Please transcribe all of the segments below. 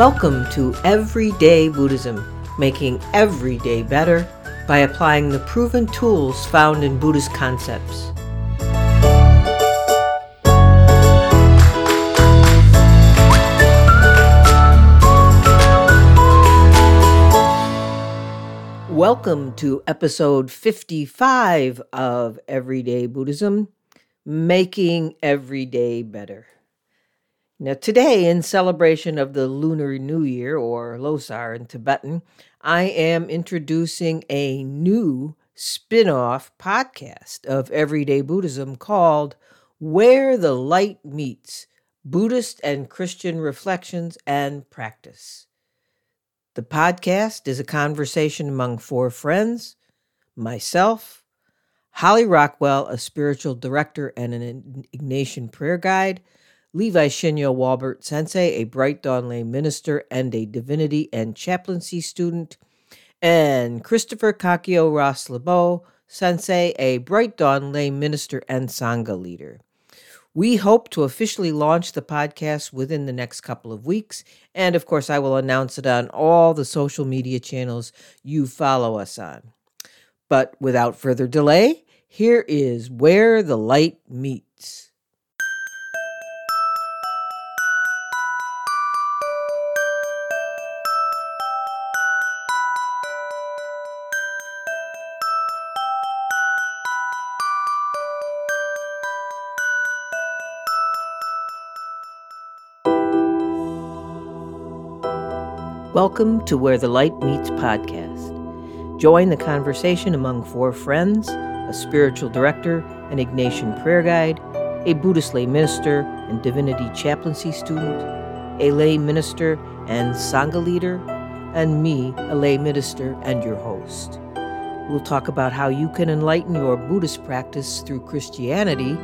Welcome to Everyday Buddhism, making every day better by applying the proven tools found in Buddhist concepts. Welcome to episode 55 of Everyday Buddhism, making every day better. Now, today, in celebration of the Lunar New Year, or Losar in Tibetan, I am introducing a new spin off podcast of Everyday Buddhism called Where the Light Meets Buddhist and Christian Reflections and Practice. The podcast is a conversation among four friends, myself, Holly Rockwell, a spiritual director and an Ignatian prayer guide Levi Shinyo Walbert Sensei, a Bright Dawn lay minister and a divinity and chaplaincy student, and Christopher Kakio Ross LeBeau Sensei, a Bright Dawn lay minister and Sangha leader. We hope to officially launch the podcast within the next couple of weeks. And of course, I will announce it on all the social media channels you follow us on. But without further delay, here is Where the Light Meets. Welcome to Where the Light Meets podcast. Join the conversation among four friends, a spiritual director, an Ignatian prayer guide, a Buddhist lay minister and divinity chaplaincy student, a lay minister and Sangha leader, and me, a lay minister and your host. We'll talk about how you can enlighten your Buddhist practice through Christianity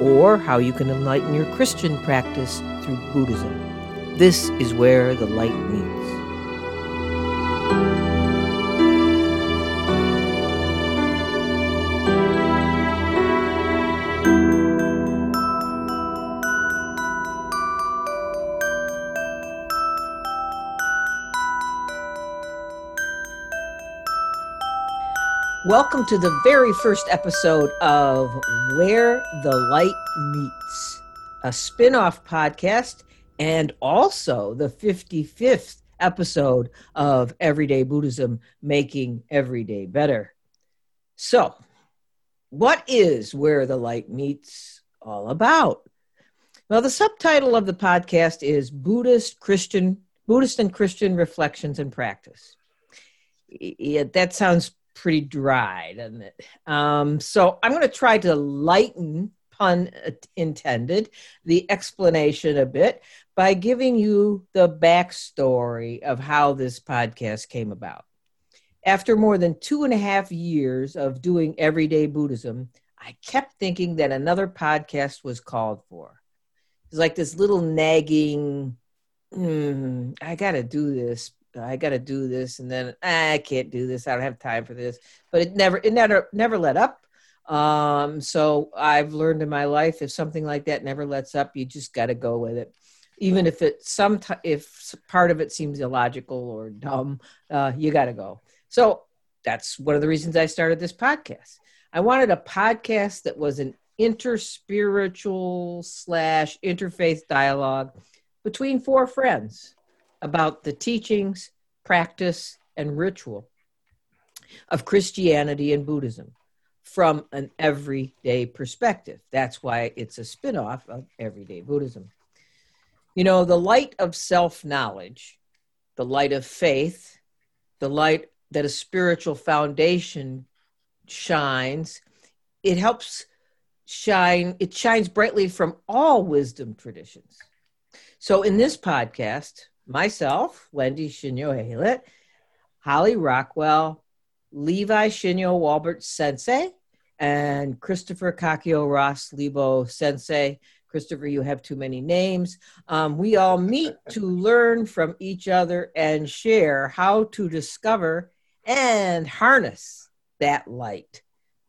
or how you can enlighten your Christian practice through Buddhism. This is where the light meets. Welcome to the very first episode of Where the Light Meets, a spin off podcast, and also the 55th episode of Everyday Buddhism Making Everyday Better. So, what is Where the Light Meets all about? Well, the subtitle of the podcast is Buddhist Christian Buddhist and Christian Reflections and Practice. Yeah, that sounds pretty dry, doesn't it? Um, so I'm going to try to lighten, pun intended, the explanation a bit by giving you the backstory of how this podcast came about. After more than two and a half years of doing everyday Buddhism, I kept thinking that another podcast was called for. It's like this little nagging, mm, I got to do this, I got to do this, and then ah, I can't do this. I don't have time for this. But it never, it never, never let up. Um, so I've learned in my life, if something like that never lets up, you just got to go with it, even if it some if part of it seems illogical or dumb. Uh, you got to go. So that's one of the reasons I started this podcast. I wanted a podcast that was an interspiritual slash interfaith dialogue between four friends about the teachings, practice, and ritual of Christianity and Buddhism from an everyday perspective. That's why it's a spin off of everyday Buddhism. You know, the light of self knowledge, the light of faith, the light that a spiritual foundation shines, it helps shine, it shines brightly from all wisdom traditions. So, in this podcast, myself, Wendy Shinyo Haylett, Holly Rockwell, Levi Shinyo Walbert Sensei, and Christopher Kakio Ross Lebo Sensei. Christopher, you have too many names. Um, we all meet to learn from each other and share how to discover and harness that light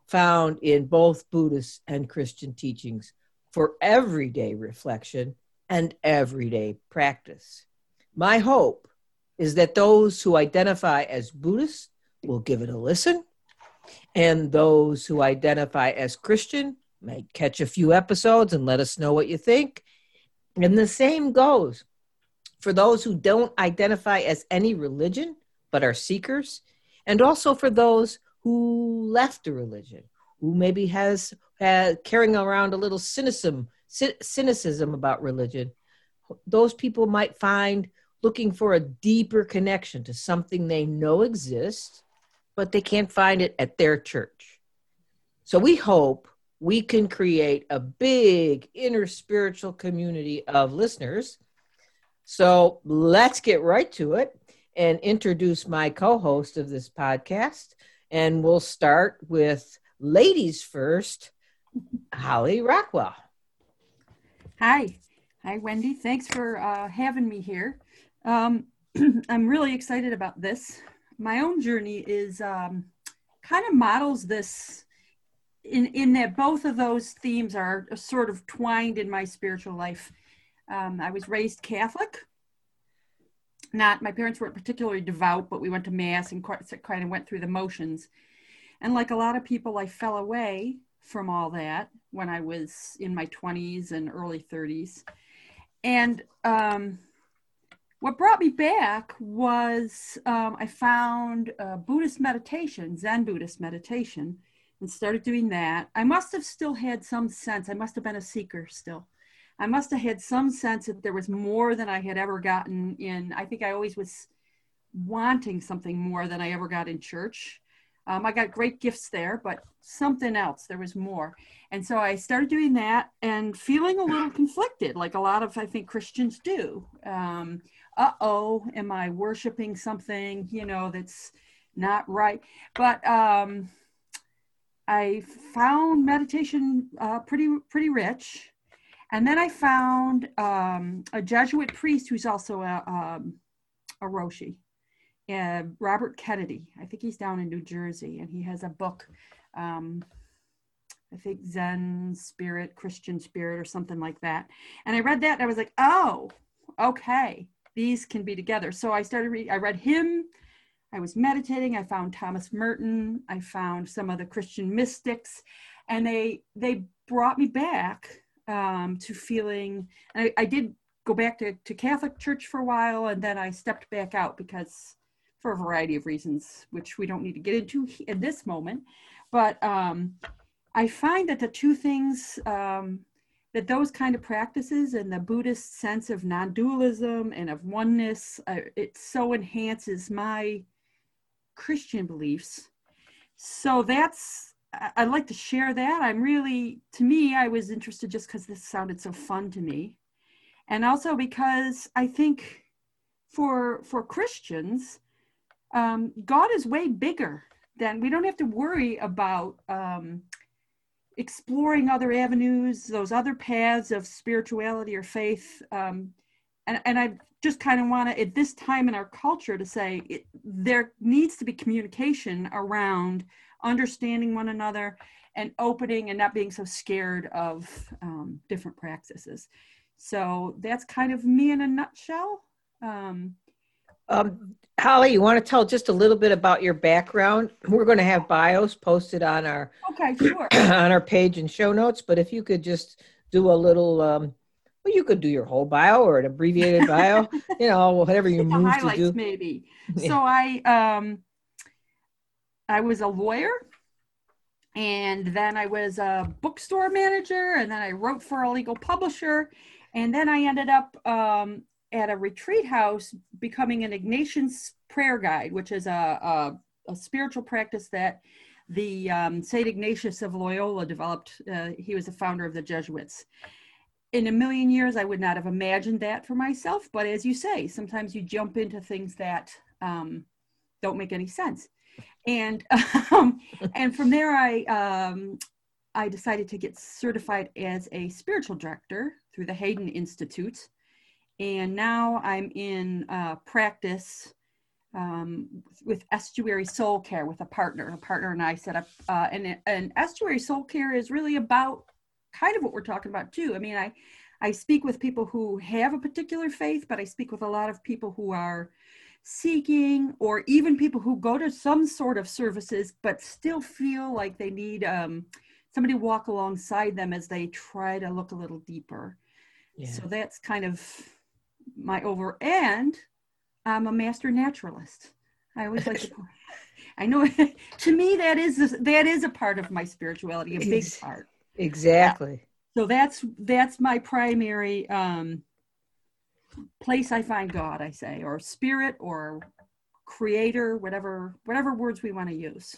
found in both Buddhist and Christian teachings for everyday reflection and everyday practice. My hope is that those who identify as Buddhist will give it a listen, and those who identify as Christian might catch a few episodes and let us know what you think. And the same goes for those who don't identify as any religion but are seekers, and also for those who left a religion, who maybe has had carrying around a little cynicism, cynicism about religion. Those people might find looking for a deeper connection to something they know exists, but they can't find it at their church. So we hope we can create a big inner spiritual community of listeners. So let's get right to it and introduce my co host of this podcast. And we'll start with ladies first, Holly Rockwell. Hi. Hi, Wendy. Thanks for uh, having me here. Um, I'm really excited about this. My own journey is um, kind of models this in in that both of those themes are sort of twined in my spiritual life. Um, I was raised Catholic. Not my parents weren't particularly devout, but we went to mass and kind of went through the motions. And like a lot of people, I fell away from all that when I was in my 20s and early 30s. And um, what brought me back was um, I found Buddhist meditation, Zen Buddhist meditation, and started doing that. I must have still had some sense, I must have been a seeker still. I must have had some sense that there was more than I had ever gotten in. I think I always was wanting something more than I ever got in church. Um, I got great gifts there, but something else, there was more. And so I started doing that and feeling a little conflicted, like a lot of, I think, Christians do. Um, uh oh, am I worshiping something, you know, that's not right? But um, I found meditation uh, pretty pretty rich, and then I found um, a Jesuit priest who's also a, um, a Roshi, uh, Robert Kennedy. I think he's down in New Jersey, and he has a book. Um, I think Zen Spirit, Christian Spirit, or something like that. And I read that, and I was like, oh, okay, these can be together. So I started reading. I read him I was meditating. I found Thomas Merton. I found some of the Christian mystics, and they they brought me back um, to feeling. I, I did go back to, to Catholic Church for a while, and then I stepped back out because for a variety of reasons, which we don't need to get into in this moment. But um, I find that the two things um, that those kind of practices and the Buddhist sense of non-dualism and of oneness, uh, it so enhances my Christian beliefs. So that's, I'd like to share that. I'm really, to me, I was interested just because this sounded so fun to me. And also because I think for, for Christians, um, God is way bigger than, we don't have to worry about um, exploring other avenues, those other paths of spirituality or faith. Um, and, and I just kind of want to, at this time in our culture, to say it, there needs to be communication around understanding one another and opening and not being so scared of um, different practices. So that's kind of me in a nutshell. Um, um, Holly, you want to tell just a little bit about your background? We're going to have bios posted on our okay, sure, on our page and show notes. But if you could just do a little um, well, you could do your whole bio or an abbreviated bio, you know, whatever you move to do. Maybe. Yeah. So I, um, I was a lawyer, and then I was a bookstore manager, and then I wrote for a legal publisher, and then I ended up um, at a retreat house becoming an Ignatian prayer guide, which is a, a, a spiritual practice that the um, Saint Ignatius of Loyola developed. Uh, he was the founder of the Jesuits in a million years, I would not have imagined that for myself. But as you say, sometimes you jump into things that um, don't make any sense. And um, and from there, I um, I decided to get certified as a spiritual director through the Haden Institute, and now I'm in uh, practice um, with Estuary Soul Care with a partner. A partner and I set up, uh, and, and Estuary Soul Care is really about kind of what we're talking about too. I mean, I I speak with people who have a particular faith, but I speak with a lot of people who are seeking, or even people who go to some sort of services, but still feel like they need um, somebody walk alongside them as they try to look a little deeper. Yeah. So that's kind of my over. And I'm a master naturalist. I always like to. I know. to me, that is that is a part of my spirituality, a big part. Exactly. So that's that's my primary um, place I find God. I say, or spirit, or creator, whatever whatever words we want to use.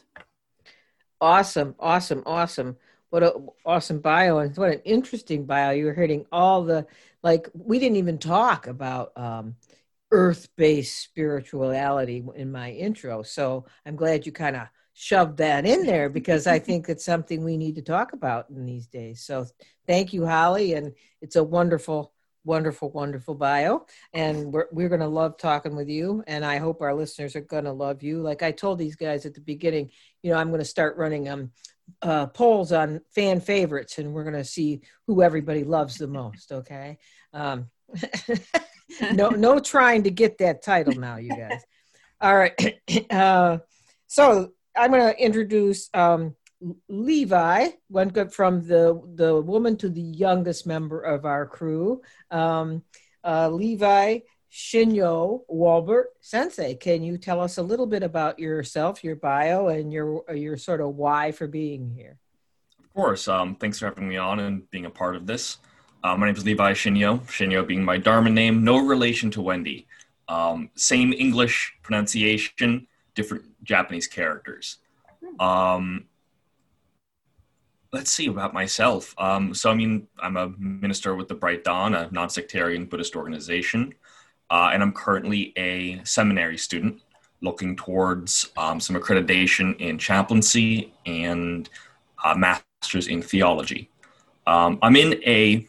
Awesome, awesome, awesome. What a awesome bio and what an interesting bio. You're hitting all the like we didn't even talk about um, earth-based spirituality in my intro. So I'm glad you kind of shoved that in there because I think it's something we need to talk about in these days. So thank you, Holly, and it's a wonderful, wonderful, wonderful bio, and we're we're gonna love talking with you, and I hope our listeners are gonna love you. Like I told these guys at the beginning, you know, I'm gonna start running um uh, polls on fan favorites, and we're gonna see who everybody loves the most. Okay. Um, no, no, trying to get that title now, you guys. All right. Uh, so I'm going to introduce um, Levi, went good from the the woman to the youngest member of our crew. Um, uh, Levi Shinyo Walbert Sensei, can you tell us a little bit about yourself, your bio, and your your sort of why for being here? Of course. Um, thanks for having me on and being a part of this. Uh, my name is Levi Shinyo. Shinyo being my Dharma name, no relation to Wendy. Um, same English pronunciation, different Japanese characters. Um, let's see about myself. Um, so, I mean, I'm a minister with the Bright Dawn, a non sectarian Buddhist organization, uh, and I'm currently a seminary student looking towards um, some accreditation in chaplaincy and uh, master's in theology. Um, I'm in a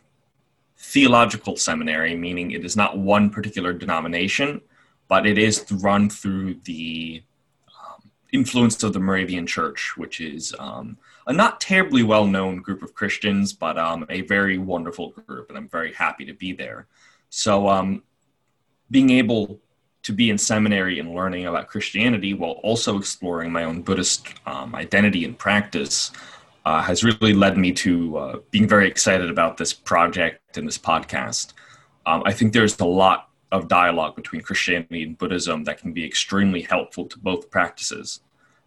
theological seminary, meaning it is not one particular denomination, but it is run through the um, influence of the Moravian Church, which is um, a not terribly well known group of Christians, but um, a very wonderful group, and I'm very happy to be there. So, um, being able to be in seminary and learning about Christianity while also exploring my own Buddhist um, identity and practice uh, has really led me to uh, being very excited about this project and this podcast. Um, I think there's a lot of dialogue between Christianity and Buddhism that can be extremely helpful to both practices.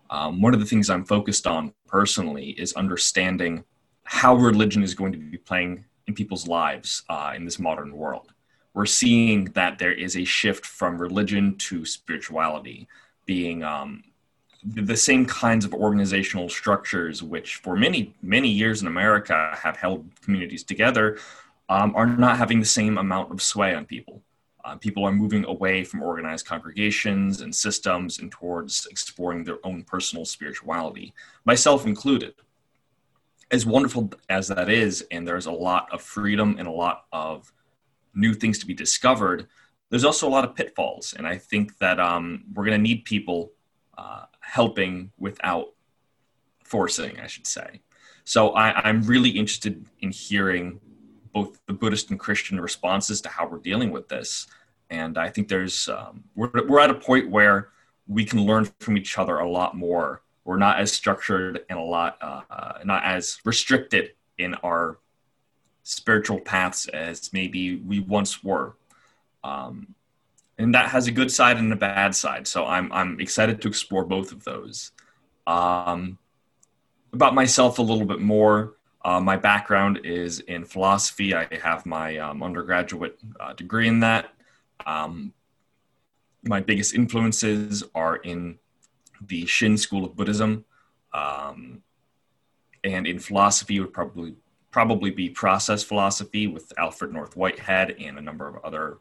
Um, one of the things I'm focused on personally is understanding how religion is going to be playing in people's lives uh, in this modern world. We're seeing that there is a shift from religion to spirituality being um, the same kinds of organizational structures which for many many years in america have held communities together um, are not having the same amount of sway on people. Uh, people are moving away from organized congregations and systems and towards exploring their own personal spirituality myself included. As wonderful as that is and there's a lot of freedom and a lot of new things to be discovered there's also a lot of pitfalls and i think that um, we're going to need people uh, helping without forcing, I should say. So I, am really interested in hearing both the Buddhist and Christian responses to how we're dealing with this. And I think there's um, we're, we're at a point where we can learn from each other a lot more. We're not as structured and a lot uh, not as restricted in our spiritual paths as maybe we once were. Um, and that has a good side and a bad side. So I'm I'm excited to explore both of those. Um, about myself a little bit more. Uh, my background is in philosophy. I have my um, undergraduate uh, degree in that. Um, my biggest influences are in the Shin School of Buddhism, um, and in philosophy would probably probably be process philosophy with Alfred North Whitehead and a number of other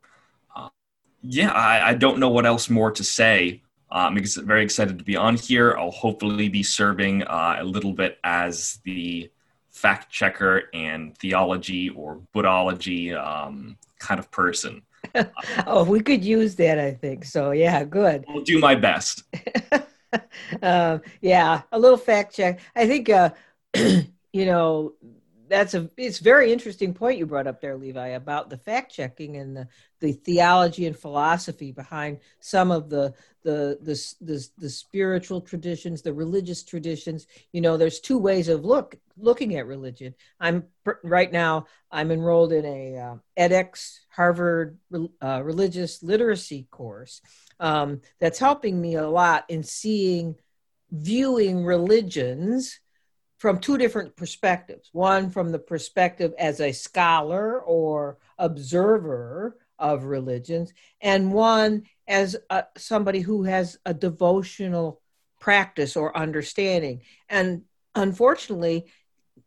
yeah, I, I, don't know what else more to say. I'm very excited to be on here. I'll hopefully be serving uh, a little bit as the fact checker and theology or Buddhology um, kind of person. oh, we could use that, I think. So, yeah, good. I'll do my best. um, yeah, a little fact check. I think, uh, you know, that's a it's very interesting point you brought up there, Levi, about the fact checking and the, the theology and philosophy behind some of the the, the the the spiritual traditions, the religious traditions. You know, there's two ways of look looking at religion. I'm right now. I'm enrolled in a uh, edX Harvard uh, religious literacy course um, that's helping me a lot in seeing viewing religions from two different perspectives. One from the perspective as a scholar or observer of religions and one as a, somebody who has a devotional practice or understanding. And unfortunately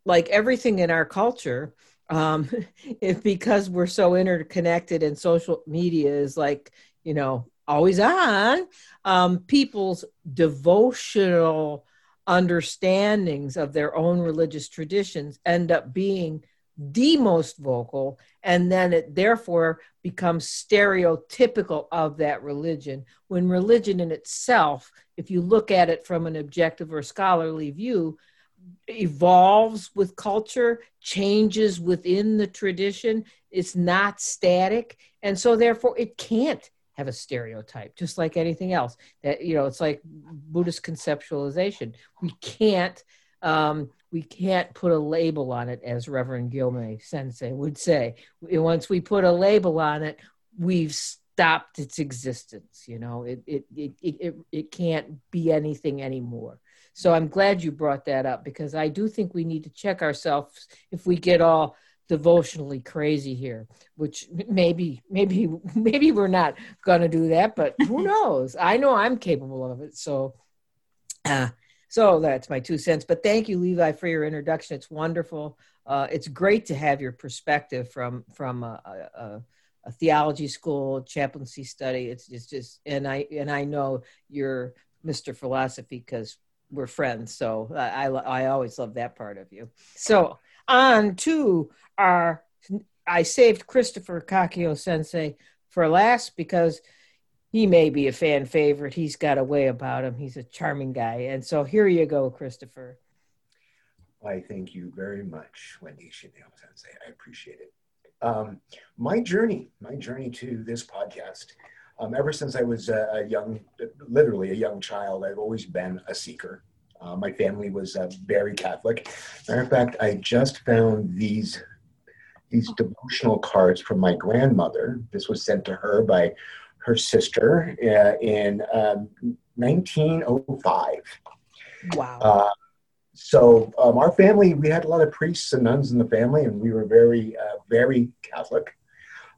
like everything in our culture um, if because we're so interconnected and social media is like you know always on um, people's devotional understandings of their own religious traditions end up being the most vocal and then it therefore becomes stereotypical of that religion when religion in itself if you look at it from an objective or scholarly view evolves with culture changes within the tradition it's not static and so therefore it can't have a stereotype, just like anything else. That you know, it's like Buddhist conceptualization. We can't um, we can't put a label on it, as Reverend Gyomay Sensei would say. Once we put a label on it, we've stopped its existence. You know, it it it it, it can't be anything anymore. So I'm glad you brought that up because I do think we need to check ourselves if we get all devotionally crazy here which maybe maybe maybe we're not going to do that but who knows? I know i'm capable of it so uh, so that's my two cents. But thank you levi for your introduction. It's wonderful. Uh, it's great to have your perspective from from a, a, a theology school chaplaincy study. It's just, just and i and i know you're mr philosophy because we're friends so I, I i always love that part of you. So on to our I saved Christopher Kakio Sensei for last because he may be a fan favorite. He's got a way about him. He's a charming guy. And so here you go, Christopher. I thank you very much, Wendy Chanel Sensei. I appreciate it. Um, my journey, my journey to this podcast, um, ever since I was a, a, young, literally a young child, I've always been a seeker. Uh, my family was uh, very Catholic. Matter of fact, I just found these these devotional cards from my grandmother. This was sent to her by her sister uh, in um, 1905. Wow. Uh, so um, our family, we had a lot of priests and nuns in the family, and we were very, uh, very Catholic.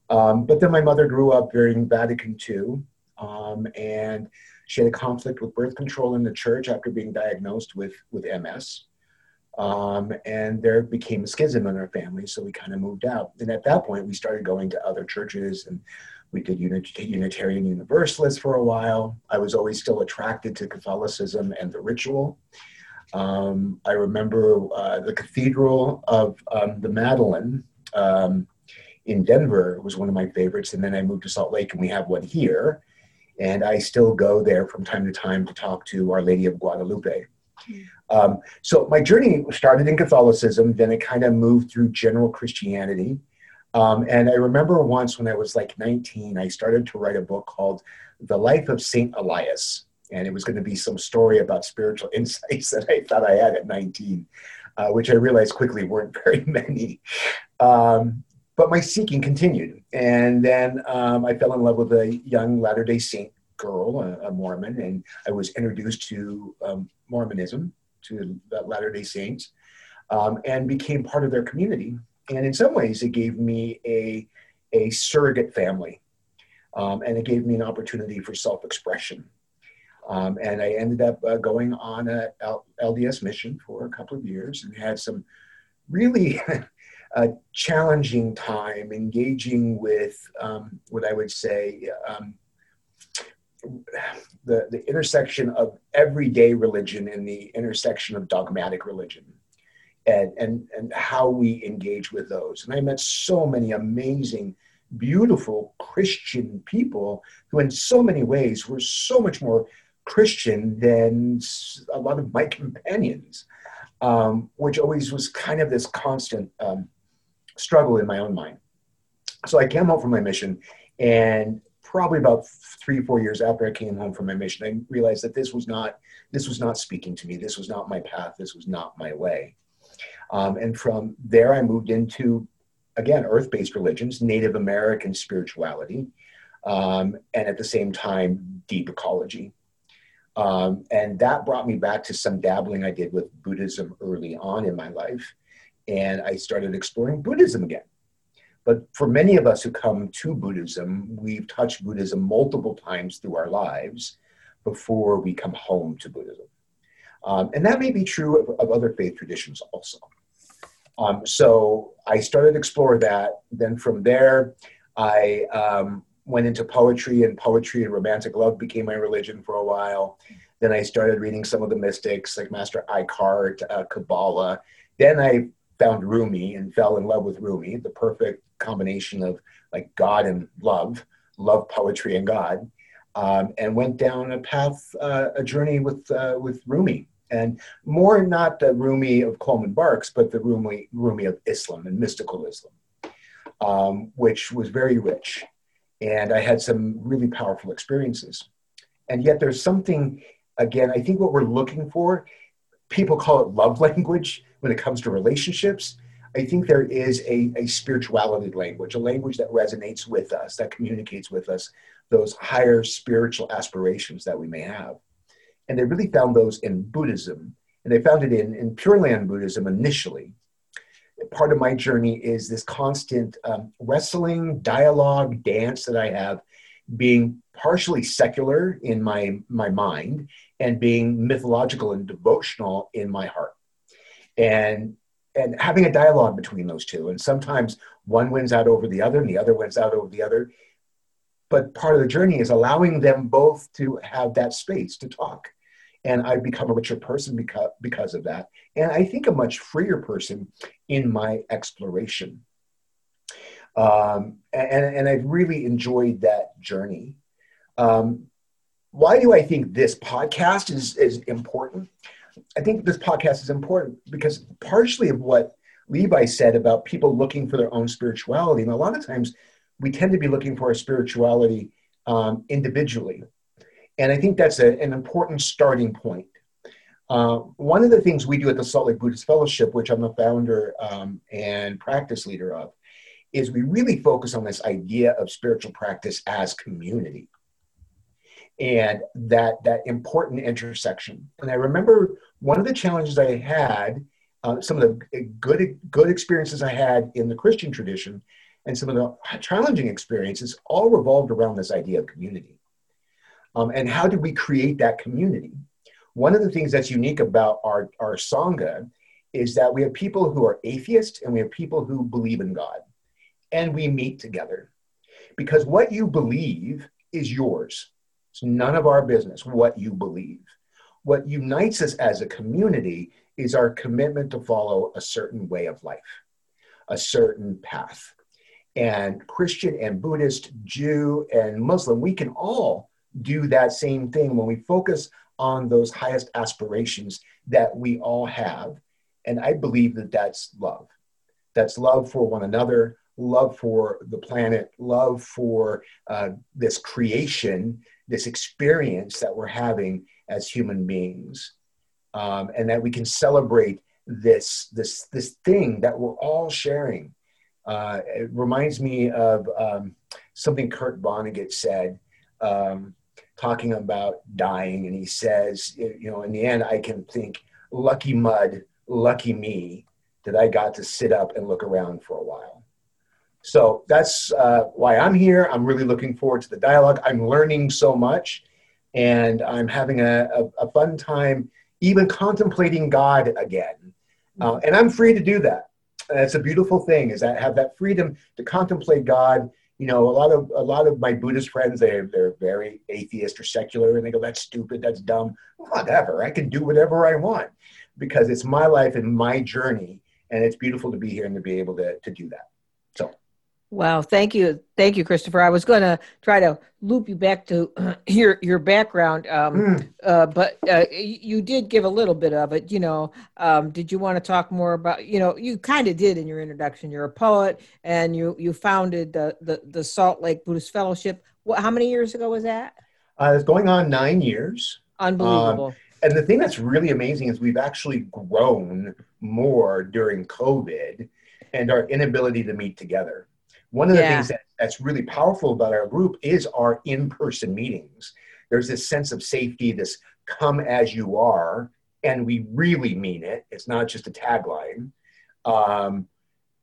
Um, but then my mother grew up during Vatican II, um, and she had a conflict with birth control in the church after being diagnosed with with MS. Um, and there became a schism in our family, so we kind of moved out. And at that point, we started going to other churches and we did Unitarian Universalists for a while. I was always still attracted to Catholicism and the ritual. Um, I remember uh, the Cathedral of um, the Madeleine um, in Denver was one of my favorites. And then I moved to Salt Lake and we have one here. And I still go there from time to time to talk to Our Lady of Guadalupe. Um, so my journey started in Catholicism, then it kind of moved through general Christianity. Um, and I remember once when I was like 19, I started to write a book called The Life of Saint Elias. And it was going to be some story about spiritual insights that I thought I had at 19, uh, which I realized quickly weren't very many. Um, but my seeking continued. And then um, I fell in love with a young Latter day Saint girl, a, a Mormon, and I was introduced to um, Mormonism, to the Latter day Saints, um, and became part of their community. And in some ways, it gave me a, a surrogate family, um, and it gave me an opportunity for self expression. Um, and I ended up uh, going on a L- LDS mission for a couple of years and had some really a challenging time engaging with um, what I would say um, the, the intersection of everyday religion and the intersection of dogmatic religion and, and, and how we engage with those. And I met so many amazing, beautiful Christian people who, in so many ways, were so much more Christian than a lot of my companions. um, which always was kind of this constant um, struggle in my own mind. So I came home from my mission, and probably about three, four years after I came home from my mission, I realized that this was not this was not speaking to me. This was not my path. This was not my way. Um, and from there, I moved into again earth-based religions, Native American spirituality, um, and at the same time, deep ecology. Um, and that brought me back to some dabbling I did with Buddhism early on in my life. And I started exploring Buddhism again. But for many of us who come to Buddhism, we've touched Buddhism multiple times through our lives before we come home to Buddhism. Um, and that may be true of, of other faith traditions also. Um, so I started to explore that. Then from there, I um, went into poetry, and poetry and romantic love became my religion for a while. Then I started reading some of the mystics like Master Eckhart, uh, Kabbalah. Then I found Rumi and fell in love with Rumi, the perfect combination of like God and love, love poetry and God, um, and went down a path, uh, a journey with uh, with Rumi, and more not the Rumi of Coleman Barks, but the Rumi Rumi of Islam and mystical Islam, um, which was very rich and I had some really powerful experiences. And yet, there's something, again, I think what we're looking for, people call it love language when it comes to relationships. I think there is a, a spirituality language, a language that resonates with us, that communicates with us those higher spiritual aspirations that we may have. And they really found those in Buddhism. And they found it in, in Pure Land Buddhism initially part of my journey is this constant um, wrestling, dialogue, dance that I have, being partially secular in my my mind and being mythological and devotional in my heart, and and having a dialogue between those two. And sometimes one wins out over the other, and the other wins out over the other. But part of the journey is allowing them both to have that space to talk and I've become a richer person because because of that, and I think a much freer person in my exploration. Um, and, and I've really enjoyed that journey. Um, why do I think this podcast is, is important? I think this podcast is important because partially of what Levi said about people looking for their own spirituality, and a lot of times we tend to be looking for our spirituality um, individually. And I think that's a, an important starting point. Uh, one of the things we do at the Salt Lake Buddhist Fellowship, which I'm the founder um, and practice leader of, is we really focus on this idea of spiritual practice as community and that that important intersection. And I remember one of the challenges I had, uh, some of the good good experiences I had in the Christian tradition, and some of the challenging experiences all revolved around this idea of community. Um, and how did we create that community? One of the things that's unique about our, our Sangha is that we have people who are atheists and we have people who believe in God. And we meet together. Because what you believe is yours. It's none of our business what you believe. What unites us as a community is our commitment to follow a certain way of life, a certain path. And Christian and Buddhist, Jew and Muslim, we can all do that same thing when we focus on those highest aspirations that we all have. And I believe that that's love. That's love for one another, love for the planet, love for uh, this creation, this experience that we're having as human beings. Um, and that we can celebrate this, this, this thing that we're all sharing. Uh, it reminds me of um, something Kurt Vonnegut said. Um, talking about dying, and he says, you know, in the end, I can think, lucky mud, lucky me, that I got to sit up and look around for a while. So that's uh, why I'm here. I'm really looking forward to the dialogue. I'm learning so much, and I'm having a, a, a fun time even contemplating God again. Uh, and I'm free to do that. That's a beautiful thing is that have that freedom to contemplate God you know, a lot of a lot of my Buddhist friends, they they're very atheist or secular, and they go, "That's stupid. That's dumb." Whatever. I can do whatever I want because it's my life and my journey, and it's beautiful to be here and to be able to to do that. Wow, thank you, thank you, Christopher. I was going to try to loop you back to your your background, um, mm. uh, but uh, you did give a little bit of it. You know, um, did you want to talk more about? You know, you kind of did in your introduction. You're a poet, and you you founded the the, the Salt Lake Buddhist Fellowship. What, how many years ago was that? Uh, it's going on nine years. Unbelievable. Um, and the thing that's really amazing is we've actually grown more during COVID and our inability to meet together. One of the yeah. things that, that's really powerful about our group is our in person meetings. There's this sense of safety, this come as you are, and we really mean it. It's not just a tagline. Um,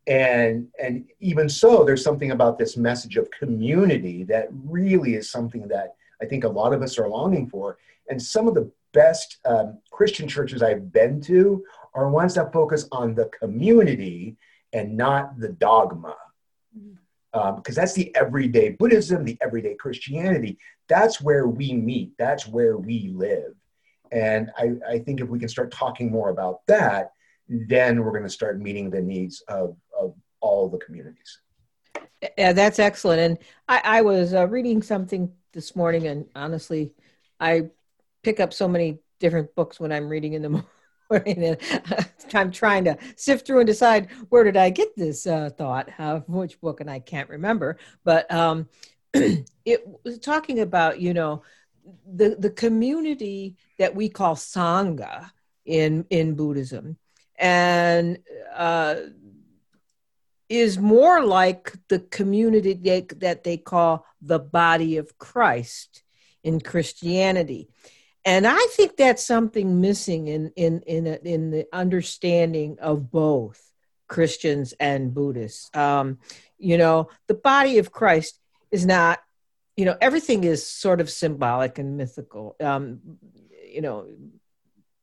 and and even so there's something about this message of community that really is something that i think a lot of us are longing for and some of the best um, christian churches i've been to are ones that focus on the community and not the dogma because um, that's the everyday Buddhism, the everyday Christianity. That's where we meet, that's where we live. And I, I think if we can start talking more about that, then we're going to start meeting the needs of, of all the communities. Yeah, that's excellent. And I, I was uh, reading something this morning, and honestly, I pick up so many different books when I'm reading in the morning I'm trying to sift through and decide where did I get this uh, thought, uh, which book, and I can't remember. But um, it was talking about, you know, the the community that we call sangha in in Buddhism, and uh, is more like the community that they call the body of Christ in Christianity and I think that's something missing in in in a, in the understanding of both Christians and Buddhists. Um, you know, the body of Christ is not. You know, everything is sort of symbolic and mythical. Um, you know,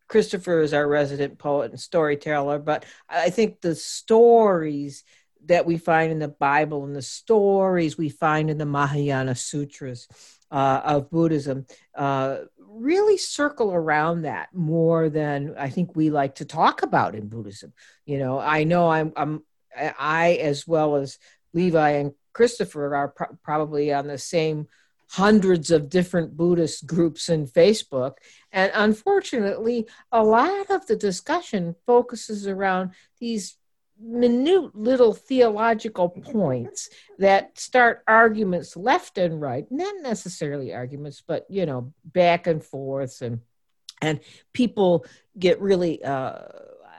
Christopher is our resident poet and storyteller, but I think the stories that we find in the Bible and the stories we find in the Mahayana Sutras uh, of Buddhism uh, really circle around that more than I think we like to talk about in Buddhism. You know, I know I'm, I'm I as well as Levi and Christopher are pro- probably on the same hundreds of different Buddhist groups in Facebook. And unfortunately, a lot of the discussion focuses around these minute little theological points that start arguments left and right not necessarily arguments but you know back and forth and and people get really uh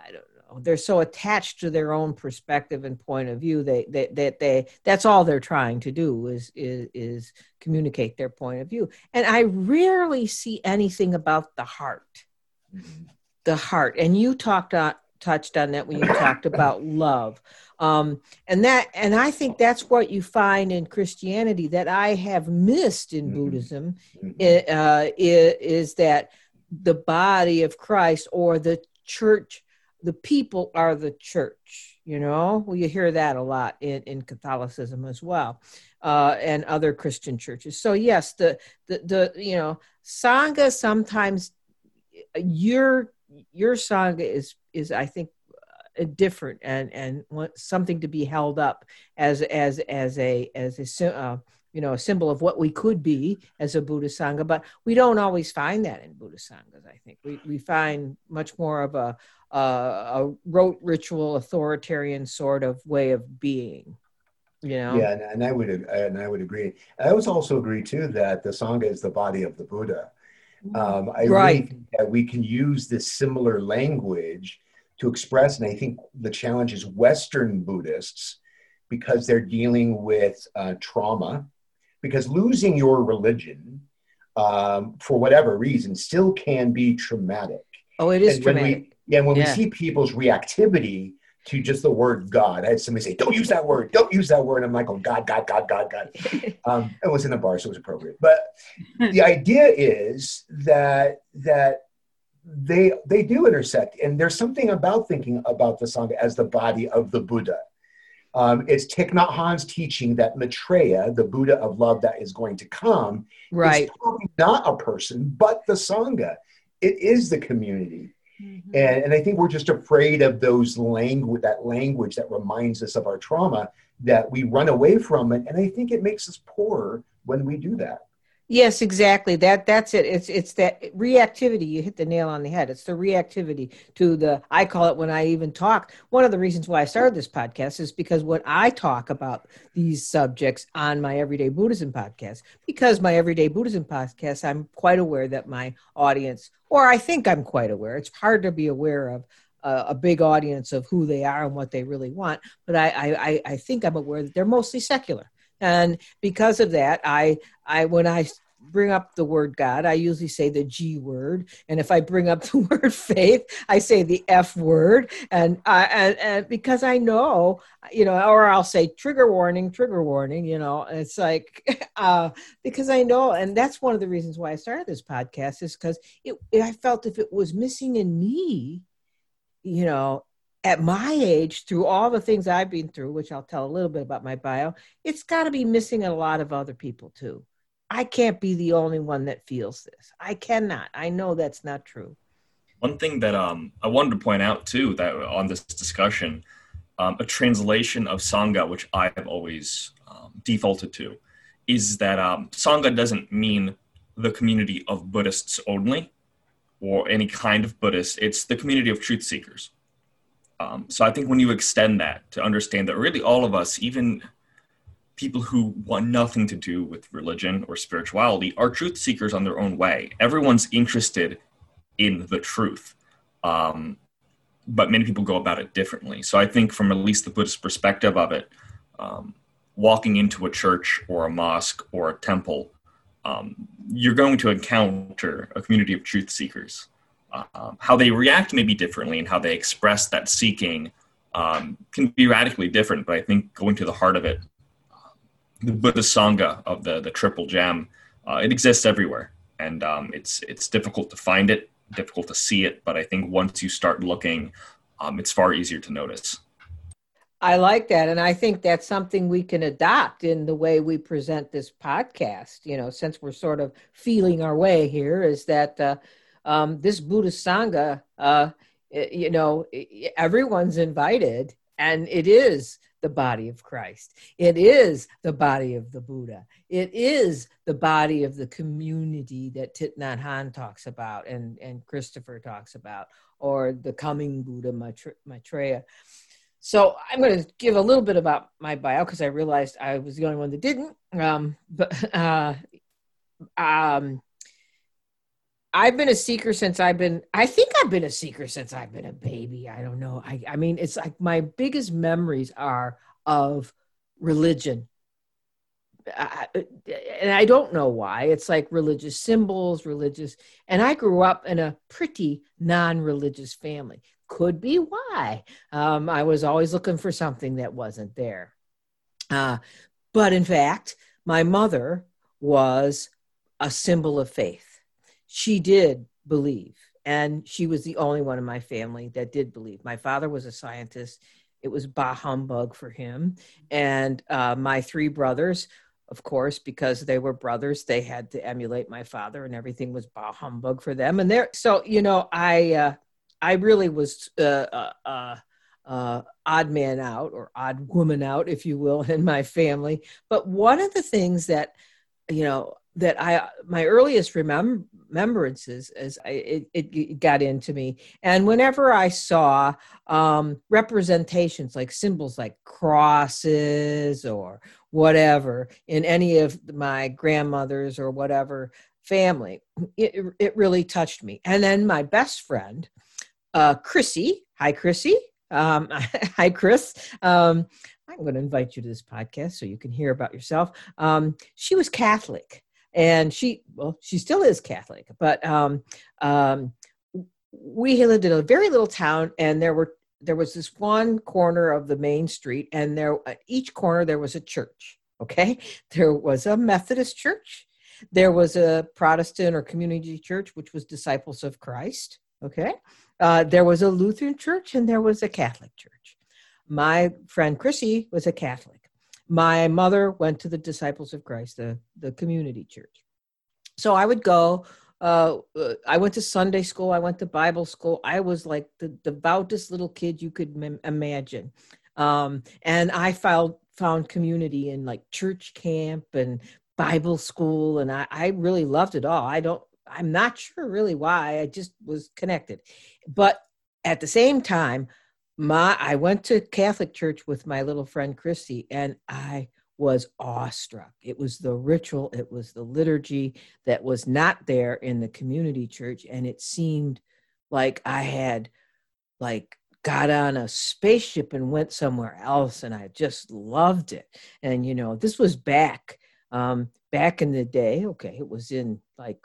i don't know they're so attached to their own perspective and point of view they that they, they, they that's all they're trying to do is, is is communicate their point of view. And i rarely see anything about the heart. Mm-hmm. the heart. And you talked on touched on that when you talked about love. Um, and that and I think that's what you find in Christianity that I have missed in mm-hmm. Buddhism mm-hmm. uh, is, is that the body of Christ or the church, the people are the church. You know, well, you hear that a lot in, in Catholicism as well, uh, and other Christian churches. So yes, the the the you know sangha sometimes your your sangha is is I think uh, different and and something to be held up as as as a as a uh, you know a symbol of what we could be as a Buddhist sangha. But we don't always find that in Buddhist sanghas. I think we we find much more of a a, a rote ritual authoritarian sort of way of being. You know? Yeah, and, and I would and I would agree. I would also agree too that the sangha is the body of the Buddha. Um, I right. really think that we can use this similar language to express, and I think the challenge is Western Buddhists because they're dealing with uh, trauma, because losing your religion um, for whatever reason still can be traumatic. Oh, it is and traumatic. We, yeah, when yeah. we see people's reactivity to just the word God. I had somebody say, "Don't use that word. Don't use that word." I'm like, "Oh God, God, God, God, God." Um, it was in a bar, so it was appropriate. But the idea is that that they they do intersect, and there's something about thinking about the sangha as the body of the Buddha. Um, it's Thich Nhat Hanh's teaching that Maitreya, the Buddha of love that is going to come, right. is probably not a person, but the sangha. It is the community. Mm-hmm. And, and I think we're just afraid of those language, that language that reminds us of our trauma, that we run away from it, and I think it makes us poorer when we do that. Yes, exactly. That that's it. It's it's that reactivity. You hit the nail on the head. It's the reactivity to the. I call it when I even talk. One of the reasons why I started this podcast is because when I talk about these subjects on my Everyday Buddhism podcast, because my Everyday Buddhism podcast, I'm quite aware that my audience, or I think I'm quite aware. It's hard to be aware of a, a big audience of who they are and what they really want, but I I, I think I'm aware that they're mostly secular and because of that i i when i bring up the word God, I usually say the G word, and if I bring up the word faith, I say the F word, and uh, and, and because I know, you know, or I'll say trigger warning, trigger warning. You know, it's like uh, because I know, and that's one of the reasons why I started this podcast is because it, I felt if it was missing in me, you know, at my age, through all the things I've been through, which I'll tell a little bit about my bio, it's got to be missing a lot of other people too. I can't be the only one that feels this. I cannot. I know that's not true. One thing that um, I wanted to point out too that on this discussion, um, a translation of Sangha, which I have always um, defaulted to, is that um, Sangha doesn't mean the community of Buddhists only or any kind of Buddhist. It's the community of truth seekers. Um, so I think when you extend that to understand that really all of us, even people who want nothing to do with religion or spirituality are truth seekers on their own way. Everyone's interested in the truth, um, but many people go about it differently. So I think, from at least the Buddhist perspective of it, um, walking into a church or a mosque or a temple, um, you're going to encounter a community of truth seekers. Um, how they react may be differently, and how they express that seeking um, can be radically different. But I think going to the heart of it the Buddhist Sangha of the the Triple Gem. Uh, it exists everywhere, and um, it's it's difficult to find it, difficult to see it. But I think once you start looking, um, it's far easier to notice. I like that, and I think that's something we can adopt in the way we present this podcast. You know, since we're sort of feeling our way here, is that uh, um, this Buddhist Sangha, uh, you know, everyone's invited, and it is the body of Christ. It is the body of the Buddha. It is the body of the community that Thich Nhat Hanh talks about and, and Christopher talks about, or the coming Buddha Maitreya. So I'm going to give a little bit about my bio because I realized I was the only one that didn't. Um, but uh, um, I've been a seeker since I've been, I think I've been a seeker since I've been a baby. I don't know. I, I mean, it's like my biggest memories are of religion. I, and I don't know why. It's like religious symbols, religious. And I grew up in a pretty non religious family. Could be why. Um, I was always looking for something that wasn't there. Uh, but in fact, my mother was a symbol of faith she did believe and she was the only one in my family that did believe. My father was a scientist. It was bah humbug for him. And uh, my three brothers of course because they were brothers they had to emulate my father and everything was bah humbug for them. And there so you know i uh, i really was uh, uh, uh, uh odd man out or odd woman out if you will in my family. But one of the things that you know that I my earliest remem- remembrances as I, it, it, got into me, and whenever I saw um, representations like symbols like crosses or whatever in any of my grandmothers or whatever family, it it really touched me. And then my best friend, uh, Chrissy, hi Chrissy, um, hi Chris. Um, I'm going to invite you to this podcast so you can hear about yourself. Um, she was Catholic and she well she still is catholic but um, um, we lived in a very little town and there were there was this one corner of the main street and there at each corner there was a church okay? There was a methodist church. There was a protestant or community church which was disciples of christ okay? Uh, there was a lutheran church and there was a catholic church. My friend chrissy was a catholic my mother went to the Disciples of Christ, the, the community church. So I would go. Uh, uh, I went to Sunday school. I went to Bible school. I was like the devoutest little kid you could m- imagine. Um, and I felt found community in like church camp and Bible school, and I, I really loved it all. I don't, I'm not sure really why. I just was connected, but at the same time, my I went to Catholic church with my little friend Chrissy, and I was awestruck. It was the ritual, it was the liturgy that was not there in the community church, and it seemed like I had like got on a spaceship and went somewhere else and i just loved it and you know this was back um back in the day okay it was in like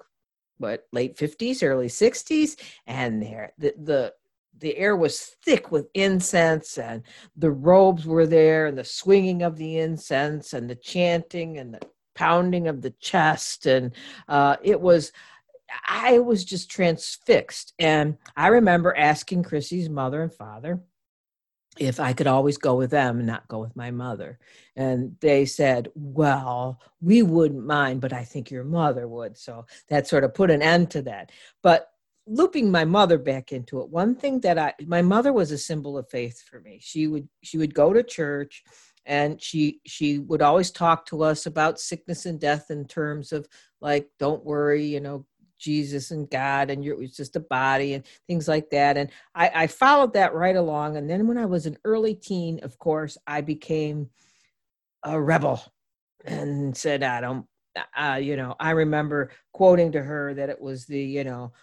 what late 50s early 60s and there the the the air was thick with incense and the robes were there and the swinging of the incense and the chanting and the pounding of the chest and uh, it was I was just transfixed. And I remember asking Chrissy's mother and father if I could always go with them and not go with my mother. And they said, Well, we wouldn't mind, but I think your mother would. So that sort of put an end to that. But looping my mother back into it, one thing that I my mother was a symbol of faith for me. She would she would go to church and she she would always talk to us about sickness and death in terms of like don't worry you know Jesus and God, and you're, just a body and things like that. And I, I followed that right along. And then when I was an early teen, of course, I became a rebel and said, I don't, uh, you know, I remember quoting to her that it was the, you know,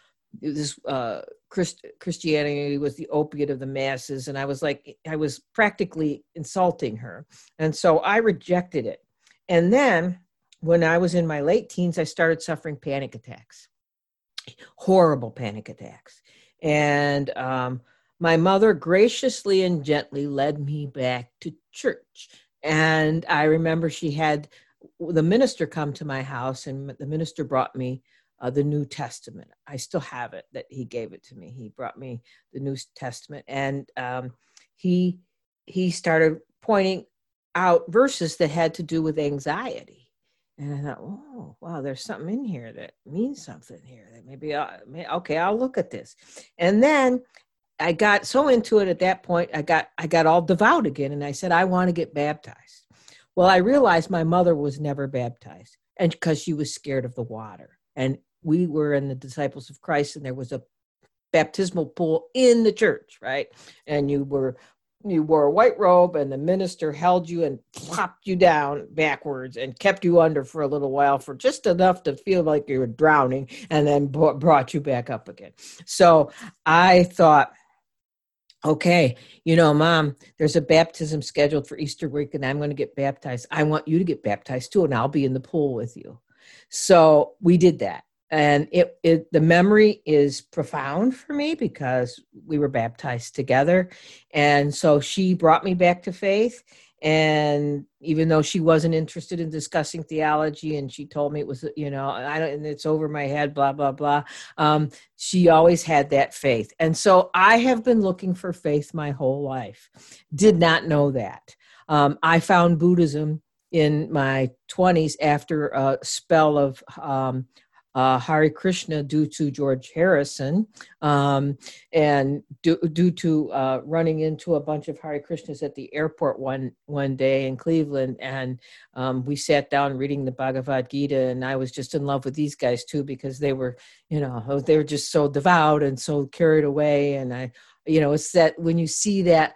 this uh, Christ- Christianity was the opiate of the masses. And I was like, I was practically insulting her. And so I rejected it. And then when I was in my late teens, I started suffering panic attacks horrible panic attacks. And um, my mother graciously and gently led me back to church. And I remember she had the minister come to my house, and the minister brought me uh, the New Testament. I still have it that he gave it to me. He brought me the New Testament, and um, he he started pointing out verses that had to do with anxiety and I thought, oh, wow, there's something in here that means something here. That maybe, I'll, okay, I'll look at this. And then I got so into it at that point, I got I got all devout again, and I said, I want to get baptized. Well, I realized my mother was never baptized, and because she was scared of the water. And we were in the Disciples of Christ, and there was a baptismal pool in the church, right? And you were you wore a white robe and the minister held you and plopped you down backwards and kept you under for a little while for just enough to feel like you were drowning and then brought you back up again. So i thought okay you know mom there's a baptism scheduled for easter week and i'm going to get baptized. I want you to get baptized too and i'll be in the pool with you so we did that. And it, it the memory is profound for me because we were baptized together. And so she brought me back to faith. And even though she wasn't interested in discussing theology and she told me it was you know i don't and it's over my head blah blah blah um, she always had that faith. And so i have been looking for faith my whole life. Did not know that. Um, i found buddhism in my 20s after a spell of um, uh, Hare Krishna due to George Harrison, um, and due, due to uh, running into a bunch of Hare Krishnas at the airport one one day in Cleveland, and um, we sat down reading the Bhagavad Gita, and I was just in love with these guys too because they were, you know, they were just so devout and so carried away, and I, you know, it's that when you see that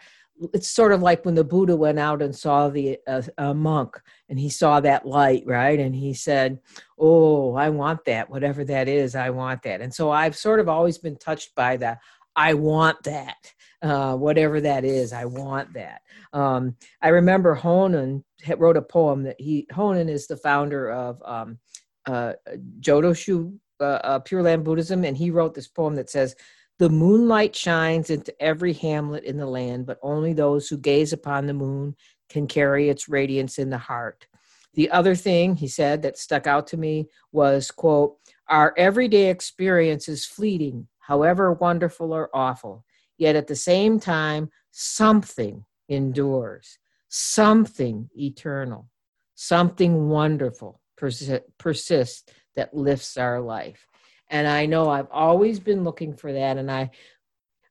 it's sort of like when the Buddha went out and saw the uh, monk and he saw that light, right? And he said, "Oh, I want that. Whatever that is, I want that." And so I've sort of always been touched by that. I want that. Uh, whatever that is, I want that. Um, I remember Honen wrote a poem that he Honen is the founder of um, uh, Jodoshu uh, uh, Pure Land Buddhism, and he wrote this poem that says the moonlight shines into every hamlet in the land, but only those who gaze upon the moon can carry its radiance in the heart. The other thing he said that stuck out to me was, quote, our everyday experience is fleeting, however wonderful or awful, yet at the same time, something endures, something eternal, something wonderful persists that lifts our life and i know i've always been looking for that and i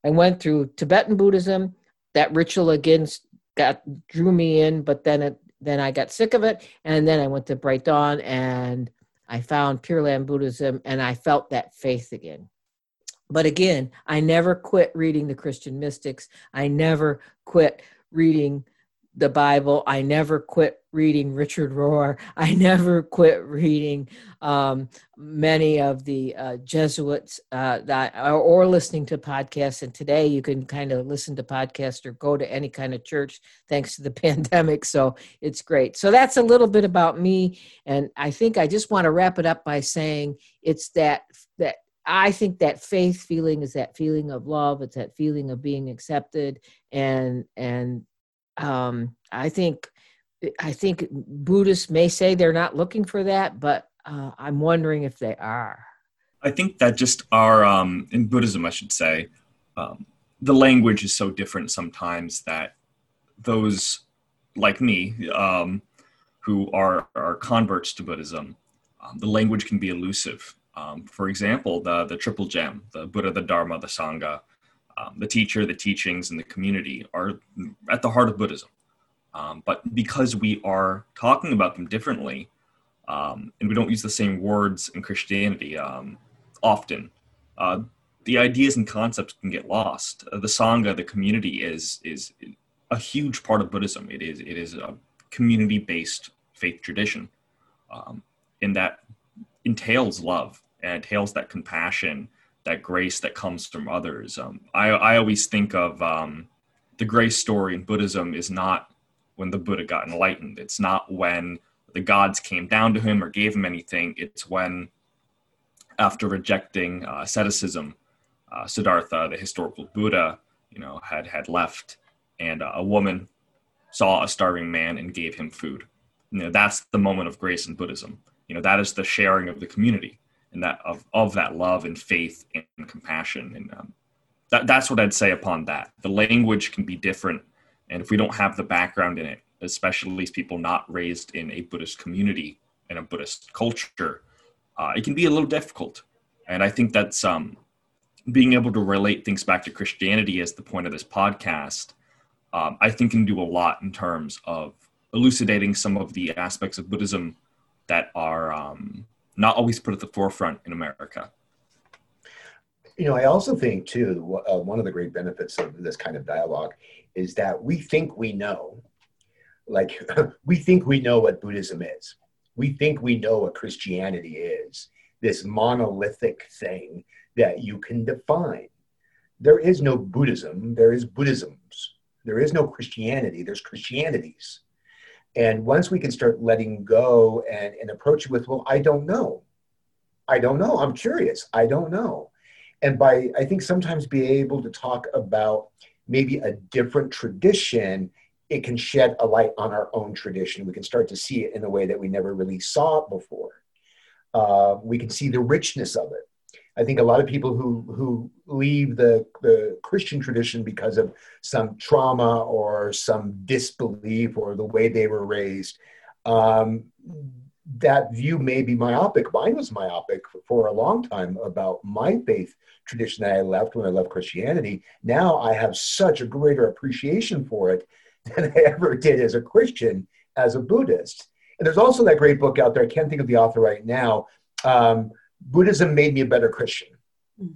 i went through tibetan buddhism that ritual again got drew me in but then it then I got sick of it, and then I went to Bright Dawn, and I found Pure Land Buddhism, and I felt that faith again. But again, I never quit reading the Christian mystics. I never quit reading the Bible. I never quit reading Richard Rohr. I never quit reading um, many of the uh, Jesuits uh, that or, or listening to podcasts. And today you can kind of listen to podcasts or go to any kind of church thanks to the pandemic. So it's great. So that's a little bit about me. And I think I just want to wrap it up by saying it's that that I think that faith feeling is that feeling of love. It's that feeling of being accepted and and um, I think I think Buddhists may say they're not looking for that, but uh, I'm wondering if they are. I think that just our um, in Buddhism, I should say, um, the language is so different sometimes that those like me um, who are are converts to Buddhism, um, the language can be elusive. Um, for example, the the triple gem, the Buddha, the Dharma, the Sangha, um, the teacher, the teachings, and the community are at the heart of Buddhism. Um, but because we are talking about them differently, um, and we don't use the same words in Christianity um, often, uh, the ideas and concepts can get lost. Uh, the Sangha, the community, is is a huge part of Buddhism. It is it is a community-based faith tradition, um, and that entails love and entails that compassion that grace that comes from others. Um, I, I always think of um, the grace story in Buddhism is not when the Buddha got enlightened. It's not when the gods came down to him or gave him anything. It's when, after rejecting uh, asceticism, uh, Siddhartha, the historical Buddha, you know, had had left, and uh, a woman saw a starving man and gave him food. You know, that's the moment of grace in Buddhism. You know, that is the sharing of the community and that of, of that love and faith and compassion. And um, that, that's what i'd say upon that. The language can be different. And if we don't have the background in it especially people not raised in a buddhist community and a buddhist culture uh, it can be a little difficult. And i think that's um, being able to relate things back to christianity as the point of this podcast um, i think can do a lot in terms of elucidating some of the aspects of buddhism that are um, not always put at the forefront in America. You know, I also think too, uh, one of the great benefits of this kind of dialogue is that we think we know, like we think we know what Buddhism is. We think we know what Christianity is, this monolithic thing that you can define. There is no Buddhism, there is Buddhisms. There is no Christianity, there's Christianities. And once we can start letting go and, and approach it with, well, I don't know. I don't know. I'm curious. I don't know. And by, I think sometimes be able to talk about maybe a different tradition, it can shed a light on our own tradition. We can start to see it in a way that we never really saw before. Uh, we can see the richness of it. I think a lot of people who who leave the the Christian tradition because of some trauma or some disbelief or the way they were raised, um, that view may be myopic. Mine was myopic for a long time about my faith tradition that I left when I left Christianity. Now I have such a greater appreciation for it than I ever did as a Christian, as a Buddhist. And there's also that great book out there. I can't think of the author right now. Um, Buddhism made me a better Christian. Hmm.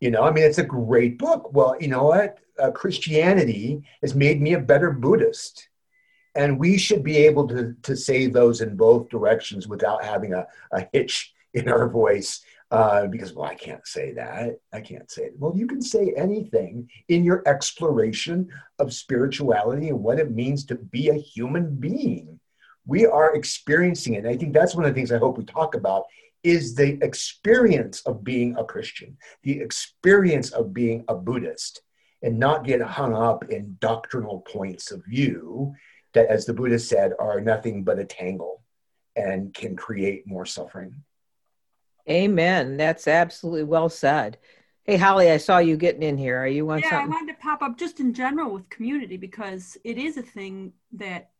You know, I mean, it's a great book. Well, you know what? Uh, Christianity has made me a better Buddhist. And we should be able to, to say those in both directions without having a, a hitch in our voice. Uh, because, well, I can't say that. I can't say it. Well, you can say anything in your exploration of spirituality and what it means to be a human being. We are experiencing it. And I think that's one of the things I hope we talk about is the experience of being a Christian, the experience of being a Buddhist, and not get hung up in doctrinal points of view that, as the Buddha said, are nothing but a tangle and can create more suffering. Amen. That's absolutely well said. Hey, Holly, I saw you getting in here. Are you on yeah, something? I wanted to pop up just in general with community because it is a thing that,